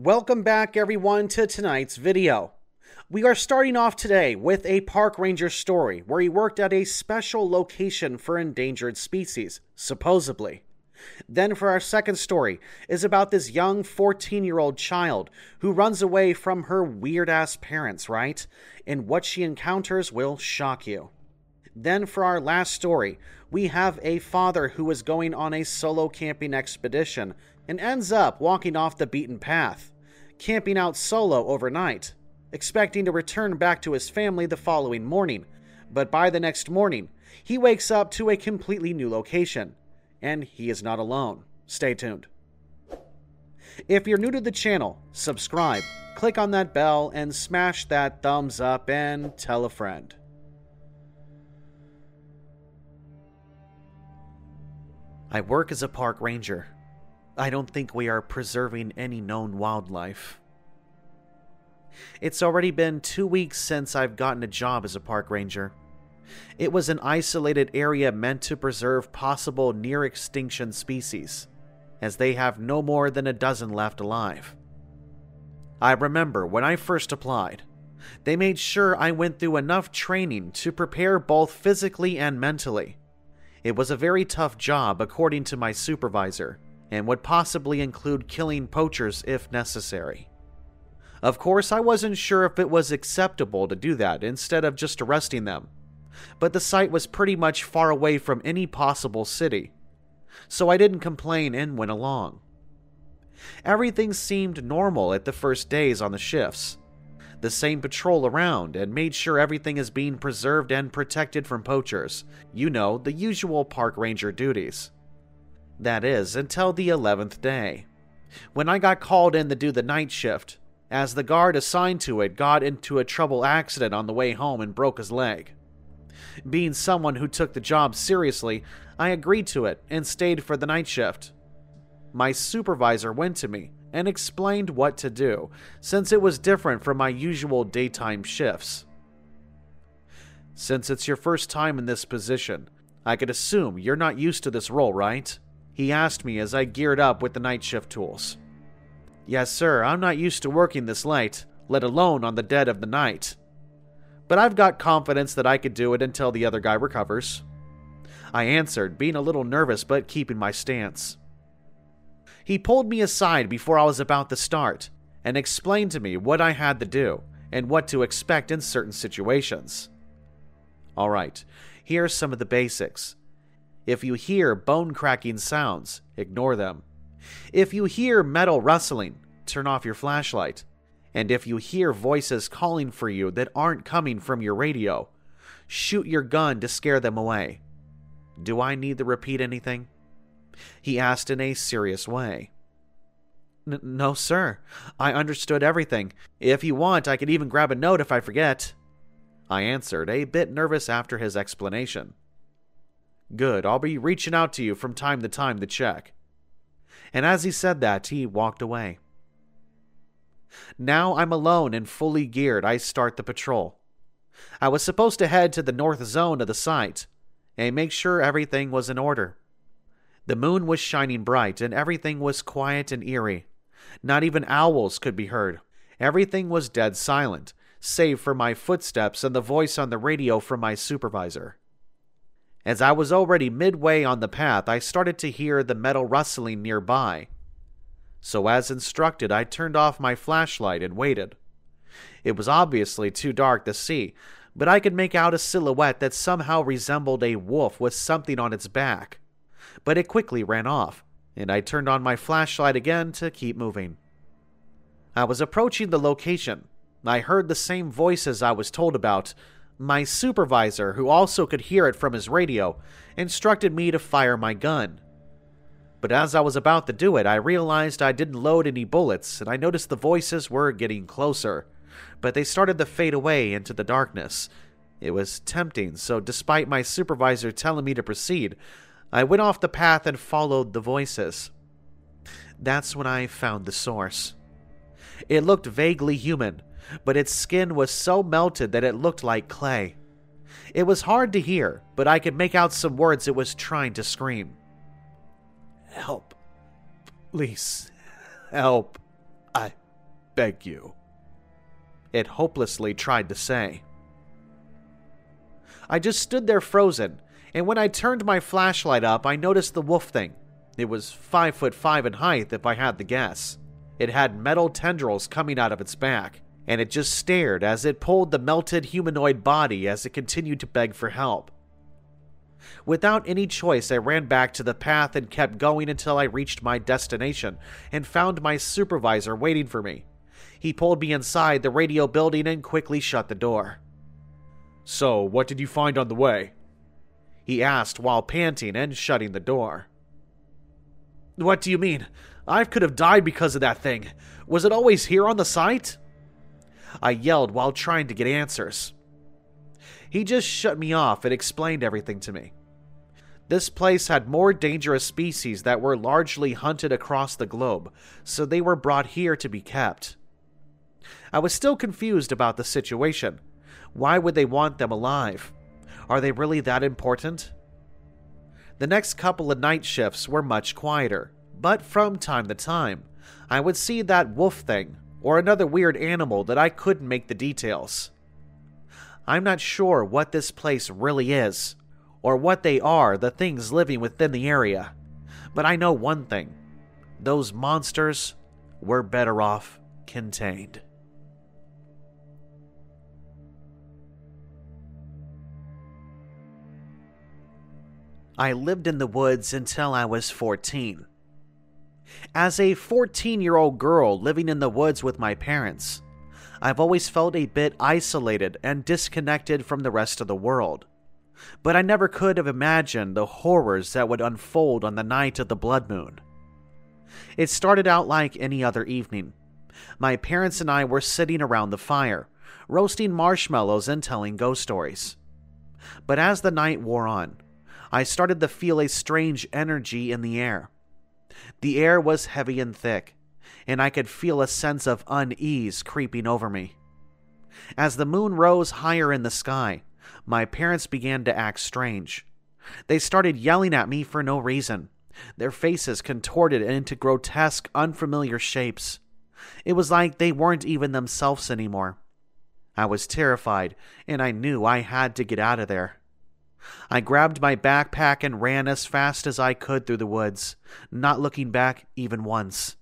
Welcome back everyone to tonight's video. We are starting off today with a park ranger story where he worked at a special location for endangered species, supposedly. Then for our second story is about this young 14-year-old child who runs away from her weird-ass parents, right? And what she encounters will shock you. Then for our last story, we have a father who is going on a solo camping expedition and ends up walking off the beaten path, camping out solo overnight expecting to return back to his family the following morning. But by the next morning, he wakes up to a completely new location. And he is not alone. Stay tuned. If you're new to the channel, subscribe, click on that bell, and smash that thumbs up and tell a friend. I work as a park ranger. I don't think we are preserving any known wildlife. It's already been two weeks since I've gotten a job as a park ranger. It was an isolated area meant to preserve possible near extinction species, as they have no more than a dozen left alive. I remember when I first applied, they made sure I went through enough training to prepare both physically and mentally. It was a very tough job, according to my supervisor, and would possibly include killing poachers if necessary. Of course, I wasn't sure if it was acceptable to do that instead of just arresting them, but the site was pretty much far away from any possible city, so I didn't complain and went along. Everything seemed normal at the first days on the shifts. The same patrol around and made sure everything is being preserved and protected from poachers. You know, the usual park ranger duties. That is, until the 11th day. When I got called in to do the night shift, as the guard assigned to it got into a trouble accident on the way home and broke his leg. Being someone who took the job seriously, I agreed to it and stayed for the night shift. My supervisor went to me and explained what to do, since it was different from my usual daytime shifts. Since it's your first time in this position, I could assume you're not used to this role, right? He asked me as I geared up with the night shift tools. Yes, sir, I'm not used to working this late, let alone on the dead of the night. But I've got confidence that I could do it until the other guy recovers. I answered, being a little nervous but keeping my stance. He pulled me aside before I was about to start and explained to me what I had to do and what to expect in certain situations. Alright, here's some of the basics. If you hear bone cracking sounds, ignore them. If you hear metal rustling, turn off your flashlight. And if you hear voices calling for you that aren't coming from your radio, shoot your gun to scare them away. Do I need to repeat anything? He asked in a serious way. no, sir. I understood everything. If you want, I could even grab a note if I forget. I answered, a bit nervous after his explanation. Good, I'll be reaching out to you from time to time to check and as he said that, he walked away. Now I'm alone and fully geared, I start the patrol. I was supposed to head to the north zone of the site and make sure everything was in order. The moon was shining bright and everything was quiet and eerie. Not even owls could be heard. Everything was dead silent, save for my footsteps and the voice on the radio from my supervisor. As I was already midway on the path, I started to hear the metal rustling nearby. So, as instructed, I turned off my flashlight and waited. It was obviously too dark to see, but I could make out a silhouette that somehow resembled a wolf with something on its back. But it quickly ran off, and I turned on my flashlight again to keep moving. I was approaching the location. I heard the same voices I was told about, my supervisor, who also could hear it from his radio, instructed me to fire my gun. But as I was about to do it, I realized I didn't load any bullets, and I noticed the voices were getting closer, but they started to fade away into the darkness. It was tempting, so despite my supervisor telling me to proceed, I went off the path and followed the voices. That's when I found the source. It looked vaguely human, but its skin was so melted that it looked like clay. It was hard to hear, but I could make out some words it was trying to scream. Help. Please. Help. I beg you. It hopelessly tried to say. I just stood there frozen, and when I turned my flashlight up, I noticed the wolf thing. It was five foot five in height, if I had to guess. It had metal tendrils coming out of its back, and it just stared as it pulled the melted humanoid body as it continued to beg for help. Without any choice, I ran back to the path and kept going until I reached my destination and found my supervisor waiting for me. He pulled me inside the radio building and quickly shut the door. So, what did you find on the way? He asked while panting and shutting the door. What do you mean? I could have died because of that thing. Was it always here on the site? I yelled while trying to get answers. He just shut me off and explained everything to me. This place had more dangerous species that were largely hunted across the globe, so they were brought here to be kept. I was still confused about the situation. Why would they want them alive? Are they really that important? The next couple of night shifts were much quieter, but from time to time, I would see that wolf thing or another weird animal that I couldn't make the details. I'm not sure what this place really is, or what they are, the things living within the area, but I know one thing those monsters were better off contained. I lived in the woods until I was 14. As a 14 year old girl living in the woods with my parents, I've always felt a bit isolated and disconnected from the rest of the world. But I never could have imagined the horrors that would unfold on the night of the blood moon. It started out like any other evening. My parents and I were sitting around the fire, roasting marshmallows and telling ghost stories. But as the night wore on, I started to feel a strange energy in the air. The air was heavy and thick, and I could feel a sense of unease creeping over me. As the moon rose higher in the sky, my parents began to act strange. They started yelling at me for no reason, their faces contorted into grotesque, unfamiliar shapes. It was like they weren't even themselves anymore. I was terrified, and I knew I had to get out of there. I grabbed my backpack and ran as fast as I could through the woods, not looking back even once.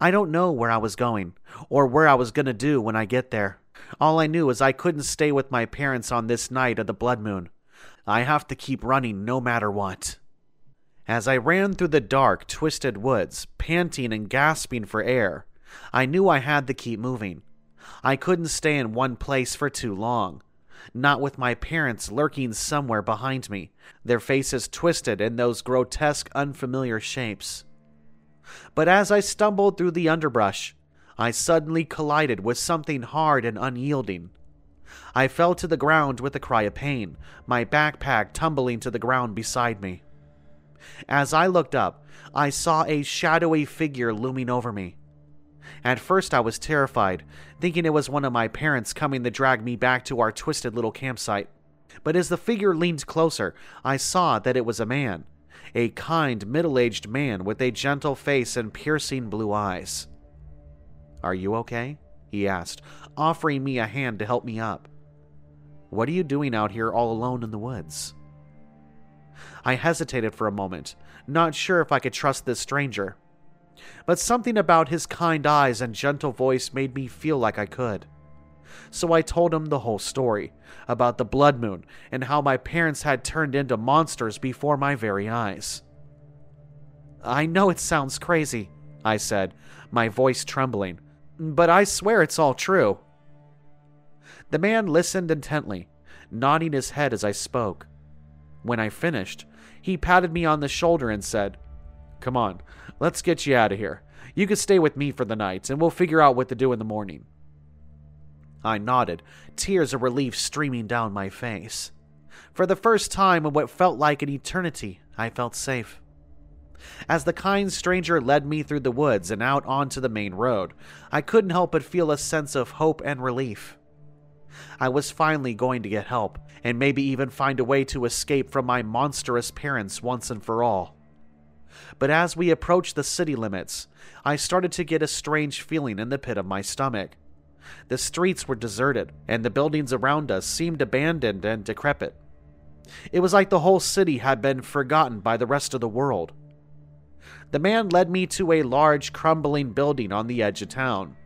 I don't know where I was going, or where I was going to do when I get there. All I knew is I couldn't stay with my parents on this night of the blood moon. I have to keep running no matter what. As I ran through the dark, twisted woods, panting and gasping for air, I knew I had to keep moving. I couldn't stay in one place for too long not with my parents lurking somewhere behind me, their faces twisted in those grotesque, unfamiliar shapes. But as I stumbled through the underbrush, I suddenly collided with something hard and unyielding. I fell to the ground with a cry of pain, my backpack tumbling to the ground beside me. As I looked up, I saw a shadowy figure looming over me. At first, I was terrified, thinking it was one of my parents coming to drag me back to our twisted little campsite. But as the figure leaned closer, I saw that it was a man. A kind, middle aged man with a gentle face and piercing blue eyes. Are you okay? he asked, offering me a hand to help me up. What are you doing out here all alone in the woods? I hesitated for a moment, not sure if I could trust this stranger but something about his kind eyes and gentle voice made me feel like I could. So I told him the whole story about the blood moon and how my parents had turned into monsters before my very eyes. I know it sounds crazy, I said, my voice trembling, but I swear it's all true. The man listened intently, nodding his head as I spoke. When I finished, he patted me on the shoulder and said, Come on, let's get you out of here. You can stay with me for the night, and we'll figure out what to do in the morning. I nodded, tears of relief streaming down my face. For the first time in what felt like an eternity, I felt safe. As the kind stranger led me through the woods and out onto the main road, I couldn't help but feel a sense of hope and relief. I was finally going to get help, and maybe even find a way to escape from my monstrous parents once and for all. But as we approached the city limits, I started to get a strange feeling in the pit of my stomach. The streets were deserted, and the buildings around us seemed abandoned and decrepit. It was like the whole city had been forgotten by the rest of the world. The man led me to a large, crumbling building on the edge of town.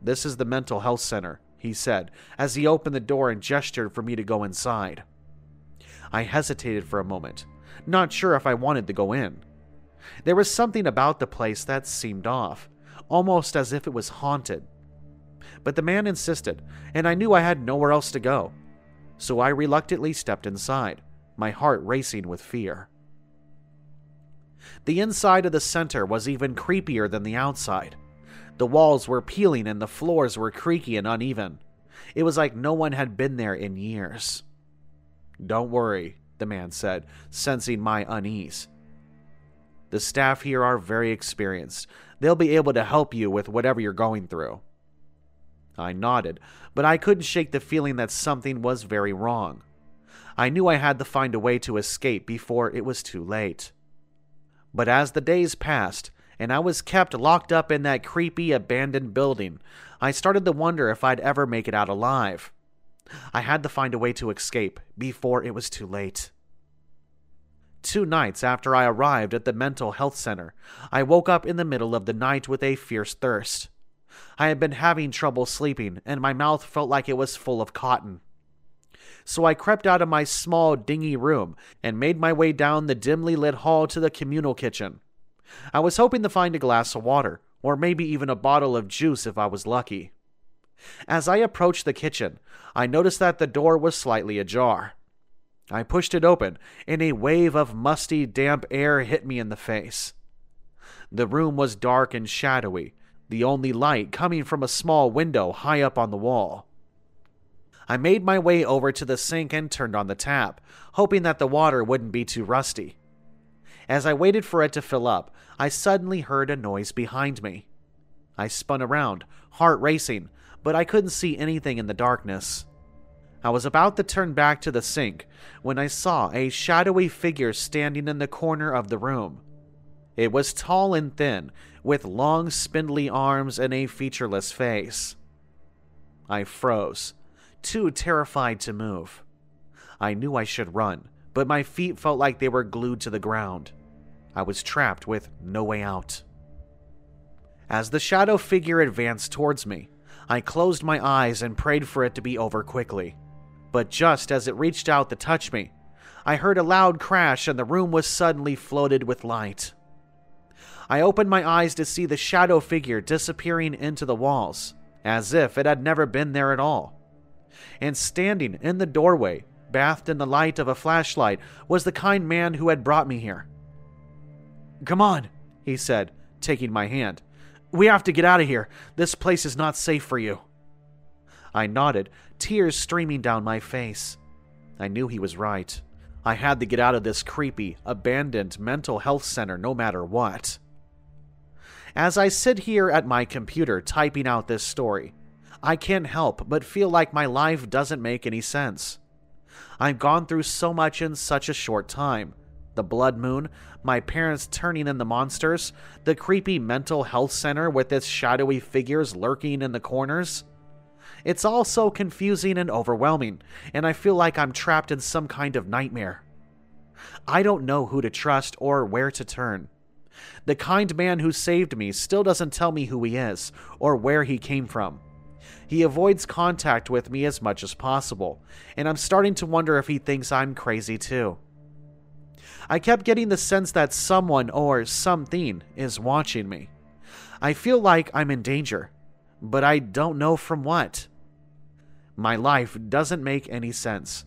This is the mental health center, he said, as he opened the door and gestured for me to go inside. I hesitated for a moment, not sure if I wanted to go in. There was something about the place that seemed off, almost as if it was haunted. But the man insisted, and I knew I had nowhere else to go. So I reluctantly stepped inside, my heart racing with fear. The inside of the center was even creepier than the outside. The walls were peeling and the floors were creaky and uneven. It was like no one had been there in years. Don't worry, the man said, sensing my unease. The staff here are very experienced. They'll be able to help you with whatever you're going through. I nodded, but I couldn't shake the feeling that something was very wrong. I knew I had to find a way to escape before it was too late. But as the days passed, and I was kept locked up in that creepy abandoned building, I started to wonder if I'd ever make it out alive. I had to find a way to escape before it was too late. Two nights after I arrived at the mental health center, I woke up in the middle of the night with a fierce thirst. I had been having trouble sleeping, and my mouth felt like it was full of cotton. So I crept out of my small, dingy room and made my way down the dimly lit hall to the communal kitchen. I was hoping to find a glass of water, or maybe even a bottle of juice if I was lucky. As I approached the kitchen, I noticed that the door was slightly ajar. I pushed it open, and a wave of musty, damp air hit me in the face. The room was dark and shadowy, the only light coming from a small window high up on the wall. I made my way over to the sink and turned on the tap, hoping that the water wouldn't be too rusty. As I waited for it to fill up, I suddenly heard a noise behind me. I spun around, heart racing, but I couldn't see anything in the darkness. I was about to turn back to the sink when I saw a shadowy figure standing in the corner of the room. It was tall and thin, with long, spindly arms and a featureless face. I froze, too terrified to move. I knew I should run, but my feet felt like they were glued to the ground. I was trapped with no way out. As the shadow figure advanced towards me, I closed my eyes and prayed for it to be over quickly. But just as it reached out to touch me, I heard a loud crash and the room was suddenly flooded with light. I opened my eyes to see the shadow figure disappearing into the walls, as if it had never been there at all. And standing in the doorway, bathed in the light of a flashlight, was the kind man who had brought me here. Come on, he said, taking my hand. We have to get out of here. This place is not safe for you. I nodded, tears streaming down my face. I knew he was right. I had to get out of this creepy, abandoned mental health center no matter what. As I sit here at my computer typing out this story, I can't help but feel like my life doesn't make any sense. I've gone through so much in such a short time the blood moon, my parents turning into monsters, the creepy mental health center with its shadowy figures lurking in the corners. It's all so confusing and overwhelming, and I feel like I'm trapped in some kind of nightmare. I don't know who to trust or where to turn. The kind man who saved me still doesn't tell me who he is or where he came from. He avoids contact with me as much as possible, and I'm starting to wonder if he thinks I'm crazy too. I kept getting the sense that someone or something is watching me. I feel like I'm in danger, but I don't know from what. My life doesn't make any sense,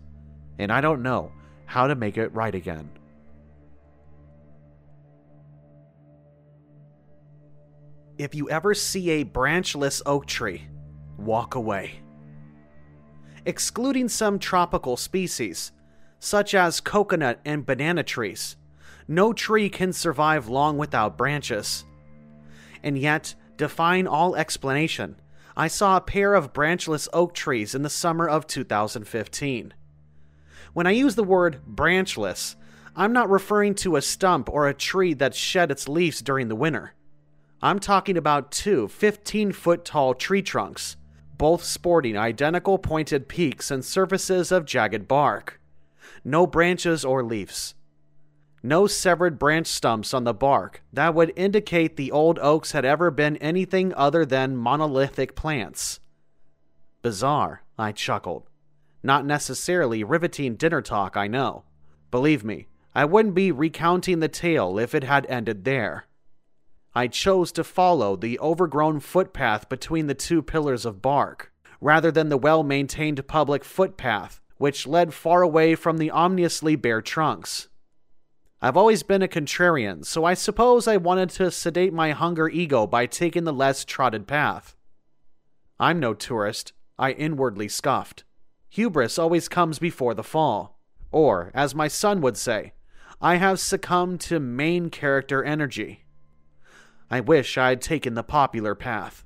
and I don't know how to make it right again. If you ever see a branchless oak tree, walk away. Excluding some tropical species, such as coconut and banana trees, no tree can survive long without branches. And yet, defying all explanation, I saw a pair of branchless oak trees in the summer of 2015. When I use the word branchless, I'm not referring to a stump or a tree that shed its leaves during the winter. I'm talking about two 15 foot tall tree trunks, both sporting identical pointed peaks and surfaces of jagged bark. No branches or leaves. No severed branch stumps on the bark that would indicate the old oaks had ever been anything other than monolithic plants. Bizarre, I chuckled. Not necessarily riveting dinner talk, I know. Believe me, I wouldn't be recounting the tale if it had ended there. I chose to follow the overgrown footpath between the two pillars of bark, rather than the well maintained public footpath which led far away from the ominously bare trunks. I've always been a contrarian, so I suppose I wanted to sedate my hunger ego by taking the less trodden path. I'm no tourist, I inwardly scoffed. Hubris always comes before the fall. Or, as my son would say, I have succumbed to main character energy. I wish I had taken the popular path.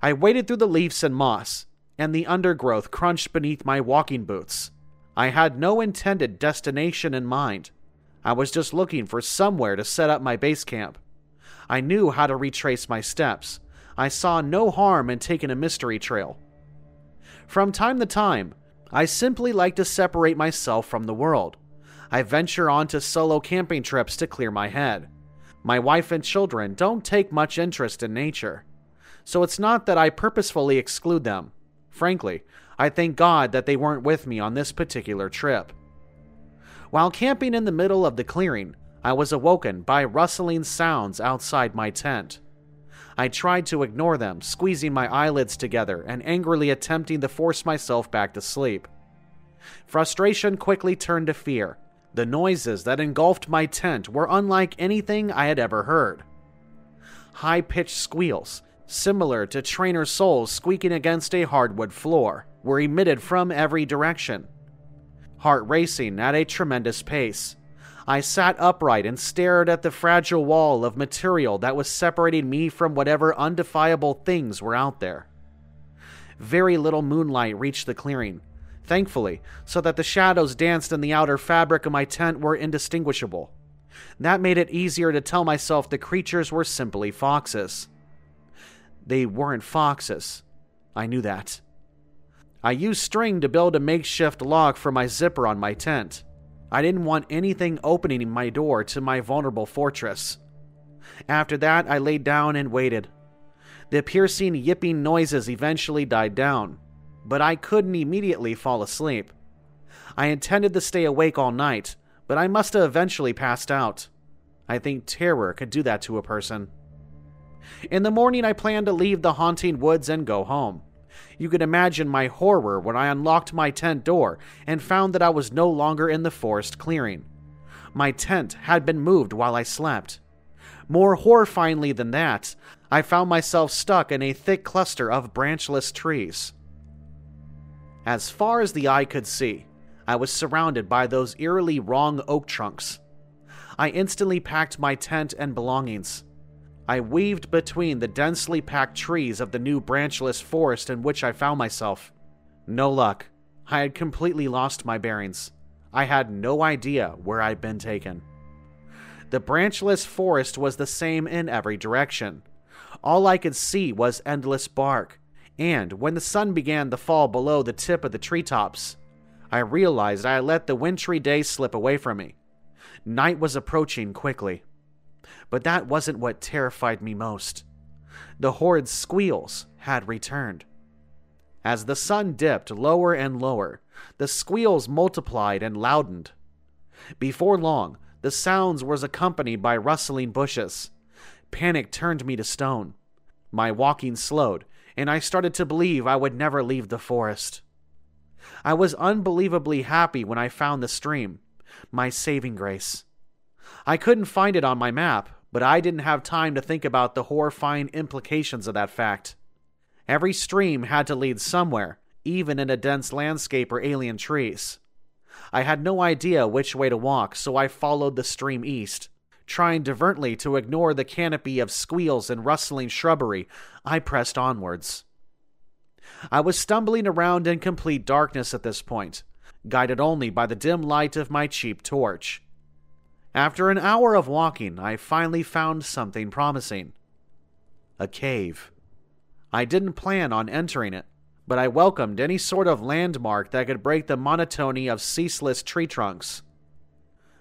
I waded through the leaves and moss, and the undergrowth crunched beneath my walking boots. I had no intended destination in mind. I was just looking for somewhere to set up my base camp. I knew how to retrace my steps. I saw no harm in taking a mystery trail. From time to time, I simply like to separate myself from the world. I venture onto solo camping trips to clear my head. My wife and children don't take much interest in nature, so it's not that I purposefully exclude them. Frankly, I thank God that they weren't with me on this particular trip. While camping in the middle of the clearing, I was awoken by rustling sounds outside my tent. I tried to ignore them, squeezing my eyelids together and angrily attempting to force myself back to sleep. Frustration quickly turned to fear the noises that engulfed my tent were unlike anything I had ever heard. High pitched squeals, similar to trainer soles squeaking against a hardwood floor, were emitted from every direction. Heart racing at a tremendous pace, I sat upright and stared at the fragile wall of material that was separating me from whatever undefiable things were out there. Very little moonlight reached the clearing, thankfully, so that the shadows danced in the outer fabric of my tent were indistinguishable. That made it easier to tell myself the creatures were simply foxes. They weren't foxes. I knew that. I used string to build a makeshift lock for my zipper on my tent. I didn't want anything opening my door to my vulnerable fortress. After that, I laid down and waited. The piercing, yipping noises eventually died down, but I couldn't immediately fall asleep. I intended to stay awake all night, but I must have eventually passed out. I think terror could do that to a person. In the morning, I planned to leave the haunting woods and go home. You can imagine my horror when I unlocked my tent door and found that I was no longer in the forest clearing. My tent had been moved while I slept. More horrifyingly than that, I found myself stuck in a thick cluster of branchless trees. As far as the eye could see, I was surrounded by those eerily wrong oak trunks. I instantly packed my tent and belongings. I weaved between the densely packed trees of the new branchless forest in which I found myself. No luck. I had completely lost my bearings. I had no idea where I'd been taken. The branchless forest was the same in every direction. All I could see was endless bark, and when the sun began to fall below the tip of the treetops, I realized I had let the wintry day slip away from me. Night was approaching quickly. But that wasn't what terrified me most. The horrid squeals had returned. As the sun dipped lower and lower, the squeals multiplied and loudened. Before long, the sounds was accompanied by rustling bushes. Panic turned me to stone. My walking slowed, and I started to believe I would never leave the forest. I was unbelievably happy when I found the stream, my saving grace. I couldn't find it on my map, but I didn't have time to think about the horrifying implications of that fact. Every stream had to lead somewhere, even in a dense landscape or alien trees. I had no idea which way to walk, so I followed the stream east. Trying divertly to ignore the canopy of squeals and rustling shrubbery, I pressed onwards. I was stumbling around in complete darkness at this point, guided only by the dim light of my cheap torch. After an hour of walking, I finally found something promising a cave. I didn't plan on entering it, but I welcomed any sort of landmark that could break the monotony of ceaseless tree trunks.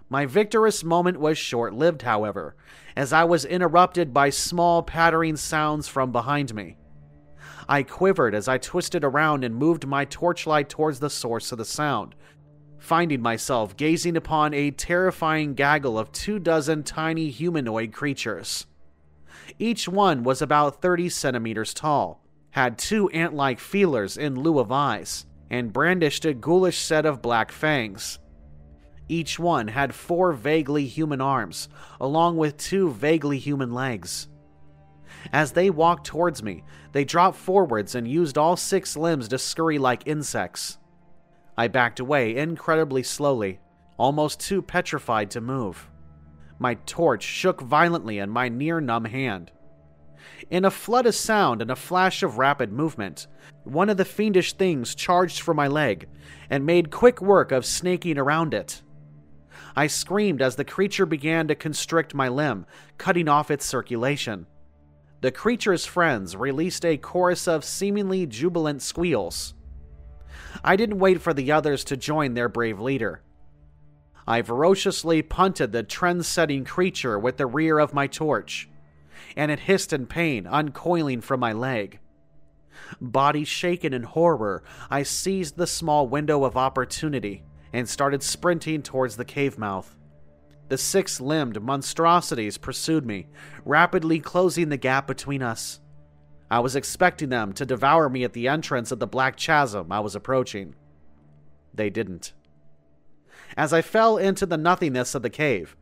My victorious moment was short lived, however, as I was interrupted by small pattering sounds from behind me. I quivered as I twisted around and moved my torchlight towards the source of the sound, finding myself gazing upon a terrifying gaggle of two dozen tiny humanoid creatures. Each one was about 30 centimeters tall, had two ant like feelers in lieu of eyes, and brandished a ghoulish set of black fangs. Each one had four vaguely human arms, along with two vaguely human legs. As they walked towards me, they dropped forwards and used all six limbs to scurry like insects. I backed away incredibly slowly, almost too petrified to move. My torch shook violently in my near numb hand. In a flood of sound and a flash of rapid movement, one of the fiendish things charged for my leg and made quick work of snaking around it. I screamed as the creature began to constrict my limb, cutting off its circulation. The creature's friends released a chorus of seemingly jubilant squeals. I didn't wait for the others to join their brave leader. I ferociously punted the trend setting creature with the rear of my torch, and it hissed in pain, uncoiling from my leg. Body shaken in horror, I seized the small window of opportunity and started sprinting towards the cave mouth. The six limbed monstrosities pursued me, rapidly closing the gap between us. I was expecting them to devour me at the entrance of the black chasm I was approaching. They didn't. As I fell into the nothingness of the cave,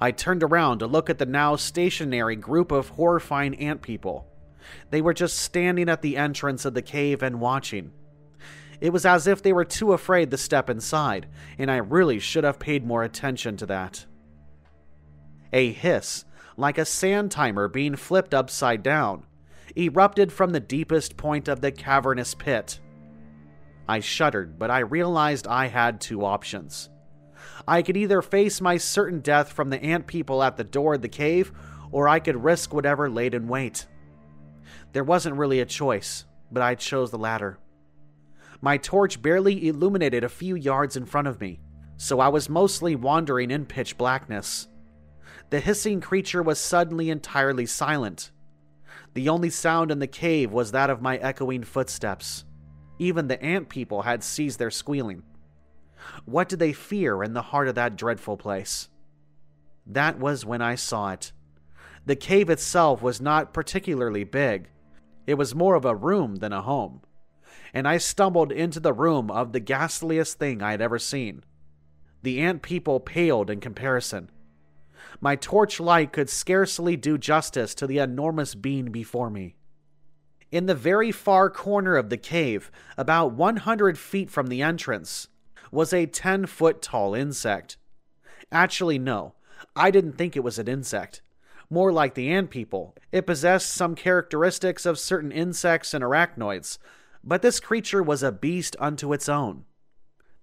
I turned around to look at the now stationary group of horrifying ant people. They were just standing at the entrance of the cave and watching. It was as if they were too afraid to step inside, and I really should have paid more attention to that. A hiss, like a sand timer being flipped upside down, erupted from the deepest point of the cavernous pit. I shuddered, but I realized I had two options. I could either face my certain death from the ant people at the door of the cave, or I could risk whatever laid in wait. There wasn't really a choice, but I chose the latter. My torch barely illuminated a few yards in front of me, so I was mostly wandering in pitch blackness. The hissing creature was suddenly entirely silent. The only sound in the cave was that of my echoing footsteps. Even the ant people had ceased their squealing. What did they fear in the heart of that dreadful place? That was when I saw it. The cave itself was not particularly big. It was more of a room than a home. And I stumbled into the room of the ghastliest thing I had ever seen. The ant people paled in comparison. My torch light could scarcely do justice to the enormous being before me. In the very far corner of the cave, about 100 feet from the entrance, was a 10 foot tall insect. Actually, no, I didn't think it was an insect. More like the ant people, it possessed some characteristics of certain insects and arachnoids, but this creature was a beast unto its own.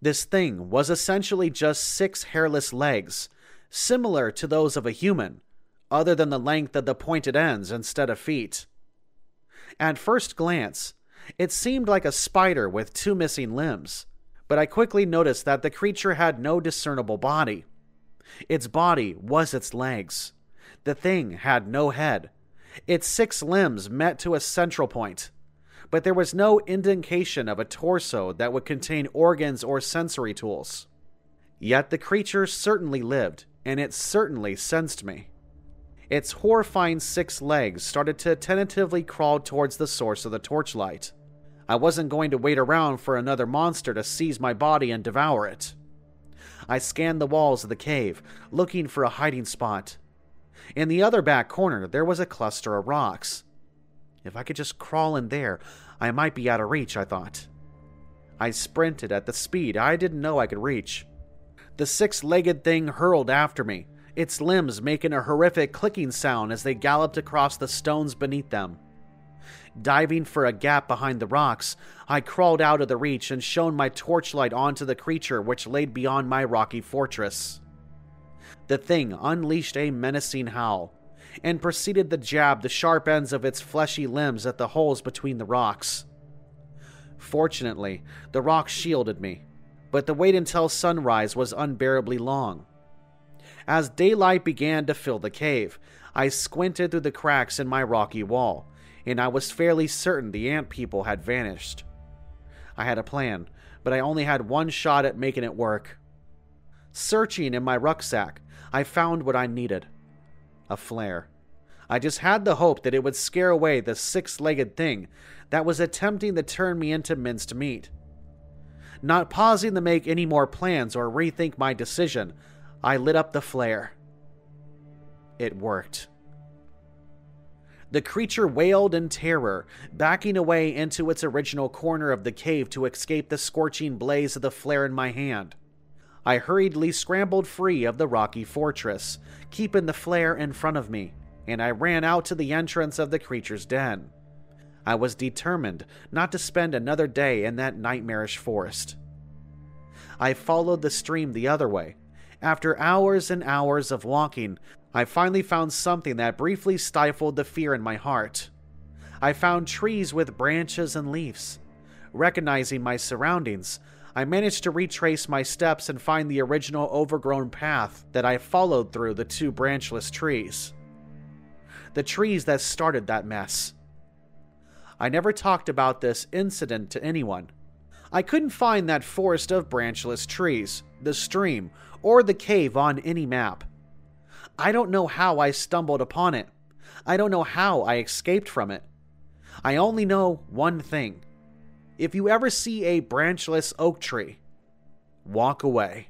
This thing was essentially just six hairless legs, similar to those of a human, other than the length of the pointed ends instead of feet. At first glance, it seemed like a spider with two missing limbs, but I quickly noticed that the creature had no discernible body. Its body was its legs. The thing had no head. Its six limbs met to a central point, but there was no indication of a torso that would contain organs or sensory tools. Yet the creature certainly lived, and it certainly sensed me. Its horrifying six legs started to tentatively crawl towards the source of the torchlight. I wasn't going to wait around for another monster to seize my body and devour it. I scanned the walls of the cave, looking for a hiding spot. In the other back corner, there was a cluster of rocks. If I could just crawl in there, I might be out of reach, I thought. I sprinted at the speed I didn't know I could reach. The six legged thing hurled after me, its limbs making a horrific clicking sound as they galloped across the stones beneath them. Diving for a gap behind the rocks, I crawled out of the reach and shone my torchlight onto the creature which laid beyond my rocky fortress. The thing unleashed a menacing howl and proceeded to jab the sharp ends of its fleshy limbs at the holes between the rocks. Fortunately, the rocks shielded me, but the wait until sunrise was unbearably long. As daylight began to fill the cave, I squinted through the cracks in my rocky wall, and I was fairly certain the ant people had vanished. I had a plan, but I only had one shot at making it work. Searching in my rucksack, I found what I needed a flare. I just had the hope that it would scare away the six legged thing that was attempting to turn me into minced meat. Not pausing to make any more plans or rethink my decision, I lit up the flare. It worked. The creature wailed in terror, backing away into its original corner of the cave to escape the scorching blaze of the flare in my hand. I hurriedly scrambled free of the rocky fortress, keeping the flare in front of me, and I ran out to the entrance of the creature's den. I was determined not to spend another day in that nightmarish forest. I followed the stream the other way. After hours and hours of walking, I finally found something that briefly stifled the fear in my heart. I found trees with branches and leaves. Recognizing my surroundings, I managed to retrace my steps and find the original overgrown path that I followed through the two branchless trees. The trees that started that mess. I never talked about this incident to anyone. I couldn't find that forest of branchless trees, the stream, or the cave on any map. I don't know how I stumbled upon it. I don't know how I escaped from it. I only know one thing. If you ever see a branchless oak tree, walk away.